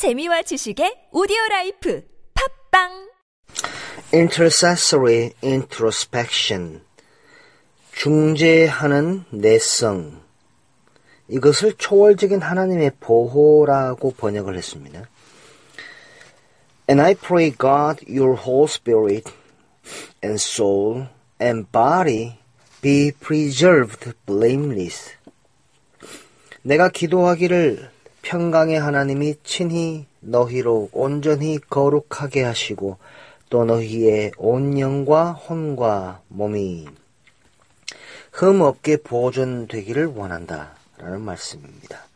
재미와 지식의 오디오 라이프 팝빵 intercessory introspection 중재하는 내성 이것을 초월적인 하나님의 보호라고 번역을 했습니다. And I pray God your whole spirit and soul and body be preserved blameless. 내가 기도하기를 평강의 하나님이 친히 너희로 온전히 거룩하게 하시고 또 너희의 온 영과 혼과 몸이 흠 없게 보존되기를 원한다. 라는 말씀입니다.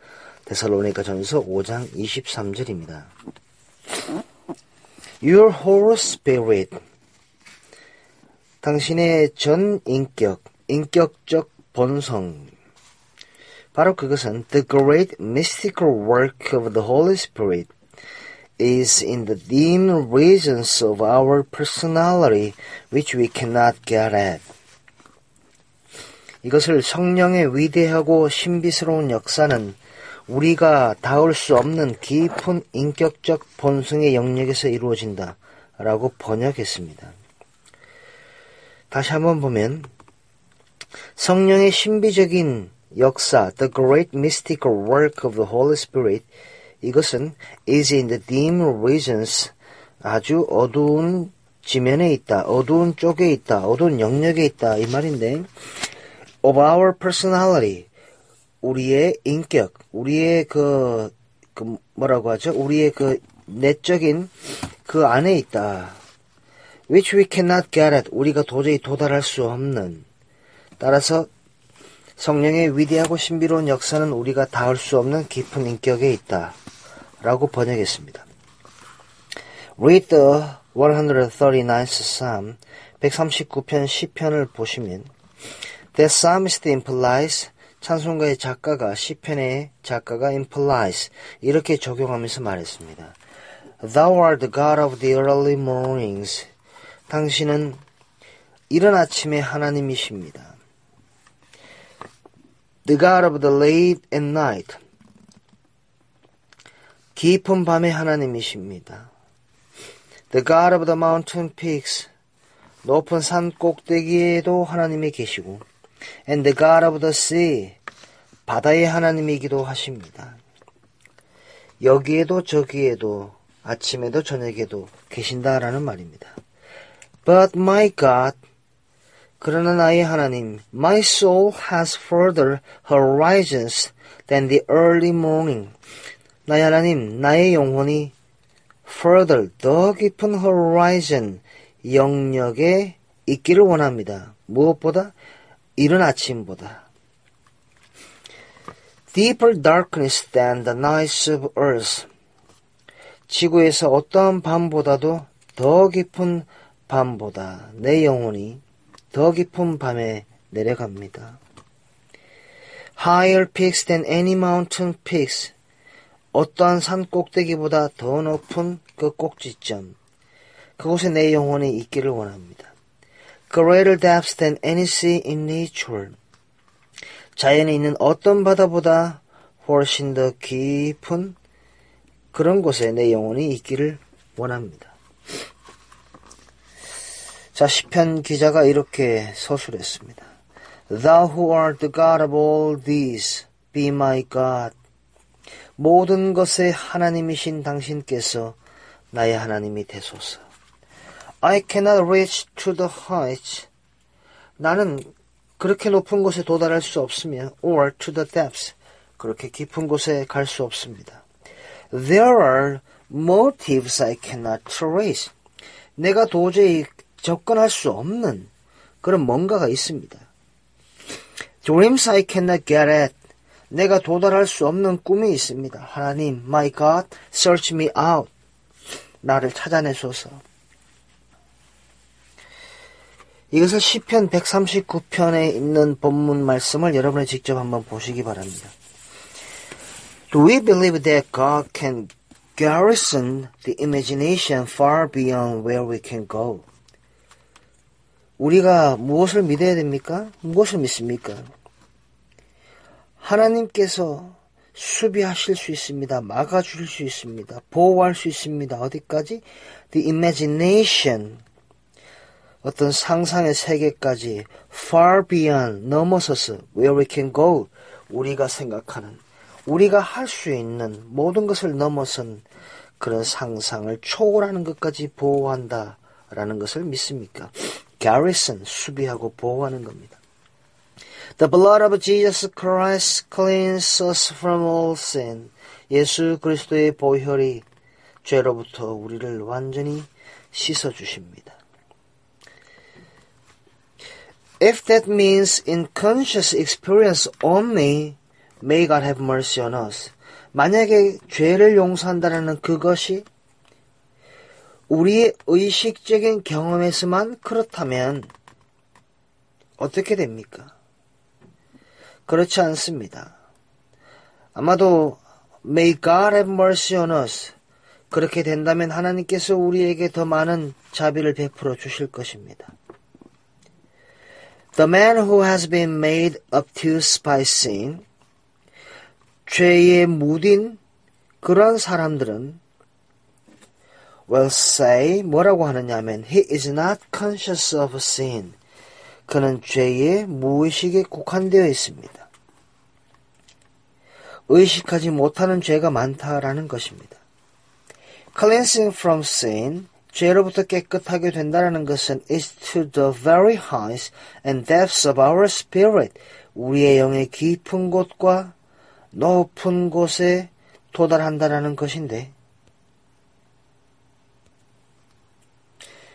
데살로니가 전서 5장 23절입니다. Your whole spirit 당신의 전 인격, 인격적 본성 바로 그것은 the great mystical work of the Holy Spirit is in the dim regions of our personality which we cannot get at. 이것을 성령의 위대하고 신비스러운 역사는 우리가 닿을 수 없는 깊은 인격적 본성의 영역에서 이루어진다. 라고 번역했습니다. 다시 한번 보면 성령의 신비적인 역사, the great mystical work of the Holy Spirit, 이것은 is in the dim regions, 아주 어두운 지면에 있다, 어두운 쪽에 있다, 어두운 영역에 있다, 이 말인데, of our personality, 우리의 인격, 우리의 그, 그 뭐라고 하죠? 우리의 그 내적인 그 안에 있다. which we cannot get at, 우리가 도저히 도달할 수 없는. 따라서 성령의 위대하고 신비로운 역사는 우리가 닿을 수 없는 깊은 인격에 있다. 라고 번역했습니다. Read the 139th Psalm, 139편 시편을 보시면 The psalmist implies 찬송가의 작가가 시편의 작가가 implies 이렇게 적용하면서 말했습니다. Thou art the God of the early mornings. 당신은 이른 아침의 하나님이십니다. The God of the late and night. 깊은 밤의 하나님이십니다. The God of the mountain peaks. 높은 산 꼭대기에도 하나님이 계시고, and the God of the sea. 바다의 하나님이기도 하십니다. 여기에도 저기에도 아침에도 저녁에도 계신다라는 말입니다. But my God, 그러나 나의 하나님, my soul has further horizons than the early morning. 나의 하나님, 나의 영혼이 further, 더 깊은 horizon, 영역에 있기를 원합니다. 무엇보다? 이른 아침보다. Deeper darkness than the nights of earth. 지구에서 어떠한 밤보다도 더 깊은 밤보다 내 영혼이 더 깊은 밤에 내려갑니다. Higher peaks than any mountain peaks. 어떠한 산 꼭대기보다 더 높은 그 꼭지점. 그곳에 내 영혼이 있기를 원합니다. Greater depths than any sea in nature. 자연에 있는 어떤 바다보다 훨씬 더 깊은 그런 곳에 내 영혼이 있기를 원합니다. 자, 시편 기자가 이렇게 서술했습니다. Thou who art the God of all these, be my God. 모든 것의 하나님이신 당신께서 나의 하나님이 되소서. I cannot reach to the heights. 나는 그렇게 높은 곳에 도달할 수 없으며, or to the depths. 그렇게 깊은 곳에 갈 수 없습니다. There are motives I cannot trace. 내가 도저히 접근할 수 없는 그런 뭔가가 있습니다. Dreams I cannot get at. 내가 도달할 수 없는 꿈이 있습니다. 하나님, my God, search me out. 나를 찾아내소서. 이것을 시편 139편에 있는 본문 말씀을 여러분이 직접 한번 보시기 바랍니다. Do we believe that God can garrison the imagination far beyond where we can go? 우리가 무엇을 믿어야 됩니까? 무엇을 믿습니까? 하나님께서 수비하실 수 있습니다. 막아줄 수 있습니다. 보호할 수 있습니다. 어디까지? The imagination. 어떤 상상의 세계까지 far beyond 넘어서서 where we can go 우리가 생각하는 우리가 할 수 있는 모든 것을 넘어선 그런 상상을 초월하는 것까지 보호한다라는 것을 믿습니까? Garrison 수비하고 보호하는 겁니다. The blood of Jesus Christ cleanses us from all sin. 예수 그리스도의 보혈이 죄로부터 우리를 완전히 씻어 주십니다. If that means in conscious experience only, may God have mercy on us. 만약에 죄를 용서한다는 그것이 우리의 의식적인 경험에서만 그렇다면 어떻게 됩니까? 그렇지 않습니다. 아마도 May God have mercy on us. 그렇게 된다면 하나님께서 우리에게 더 많은 자비를 베풀어 주실 것입니다. The man who has been made obtuse by sin, 죄에 묻인 그런 사람들은 will say 뭐라고 하느냐면 he is not conscious of sin. 그는 죄의 무의식에 국한되어 있습니다. 의식하지 못하는 죄가 많다라는 것입니다. Cleansing from sin, 죄로부터 깨끗하게 된다는 것은 is to the very heights and depths of our spirit, 우리의 영의 깊은 곳과 높은 곳에 도달한다라는 것인데,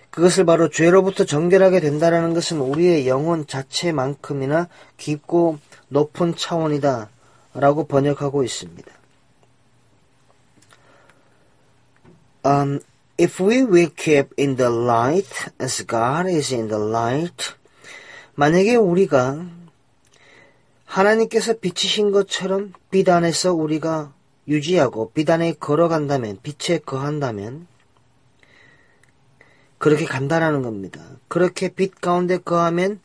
그것을 바로 죄로부터 정결하게 된다라는 것은 우리의 영혼 자체만큼이나 깊고 높은 차원이다 라고 번역하고 있습니다. Um, if we will keep in the light as God is in the light, 만약에 우리가 하나님께서 빛이신 것처럼 빛 안에서 우리가 유지하고 빛 안에 걸어간다면, 빛에 거한다면, 그렇게 간다라는 겁니다. 그렇게 빛 가운데 거하면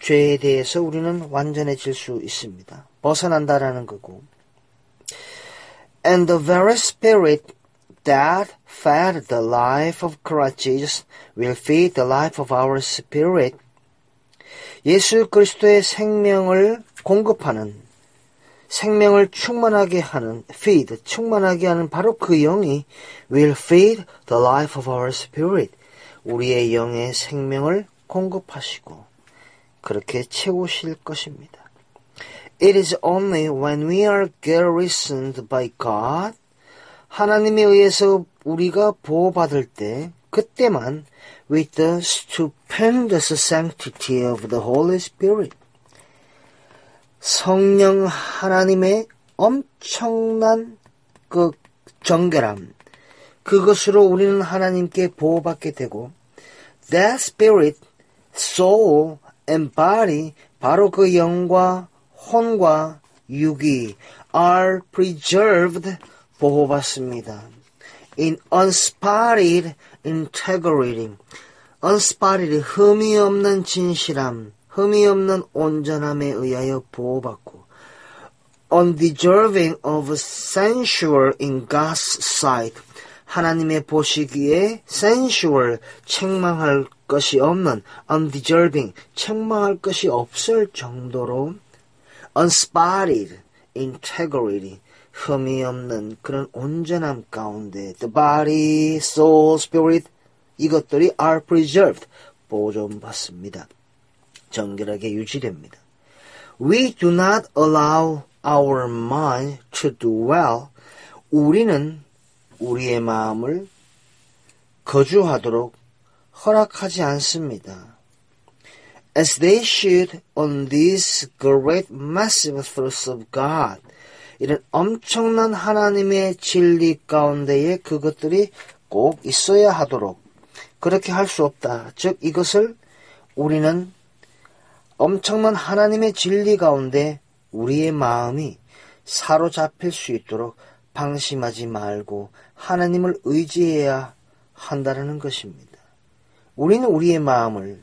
죄에 대해서 우리는 완전해질 수 있습니다. 벗어난다라는 거고. And the very spirit that fed the life of Christ Jesus will feed the life of our spirit. 예수 그리스도의 생명을 공급하는 생명을 충만하게 하는 feed 충만하게 하는 바로 그 영이 will feed the life of our spirit. 우리의 영의 생명을 공급하시고 그렇게 채우실 것입니다. It is only when we are garrisoned by God, 하나님에 의해서 우리가 보호받을 때, 그때만 with the stupendous sanctity of the Holy Spirit, 성령 하나님의 엄청난 그 정결함, 그것으로 우리는 하나님께 보호받게 되고 that spirit, soul and body 바로 그 영과 혼과 육이 are preserved 보호받습니다. in unspotted integrity unspotted 흠이 없는 진실함 흠이 없는 온전함에 의하여 보호받고 undeserving of censure in God's sight 하나님의 보시기에 sensual, 책망할 것이 없는 undeserving, 책망할 것이 없을 정도로 unspotted, integrity, 흠이 없는 그런 온전함 가운데 the body, soul, spirit 이것들이 are preserved, 보존받습니다. 정결하게 유지됩니다. We do not allow our mind to dwell. 우리는 우리의 마음을 거주하도록 허락하지 않습니다. As they should on these great massive truths of God. 이런 엄청난 하나님의 진리 가운데에 그것들이 꼭 있어야 하도록 그렇게 할 수 없다. 즉 이것을 우리는 엄청난 하나님의 진리 가운데 우리의 마음이 사로잡힐 수 있도록 방심하지 말고 하나님을 의지해야 한다는 것입니다. 우리는 우리의 마음을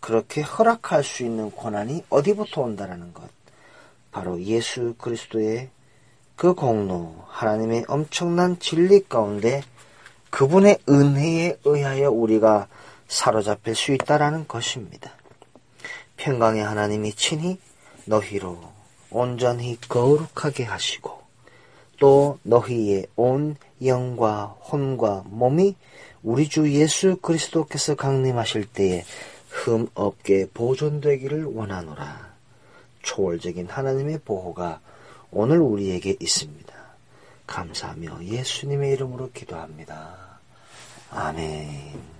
그렇게 허락할 수 있는 권한이 어디부터 온다라는 것. 바로 예수 그리스도의 그 공로, 하나님의 엄청난 진리 가운데 그분의 은혜에 의하여 우리가 사로잡힐 수 있다라는 것입니다. 평강의 하나님이 친히 너희로 온전히 거룩하게 하시고 또 너희의 온 영과 혼과 몸이 우리 주 예수 그리스도께서 강림하실 때에 흠 없게 보존되기를 원하노라. 초월적인 하나님의 보호가 오늘 우리에게 있습니다. 감사하며 예수님의 이름으로 기도합니다. 아멘.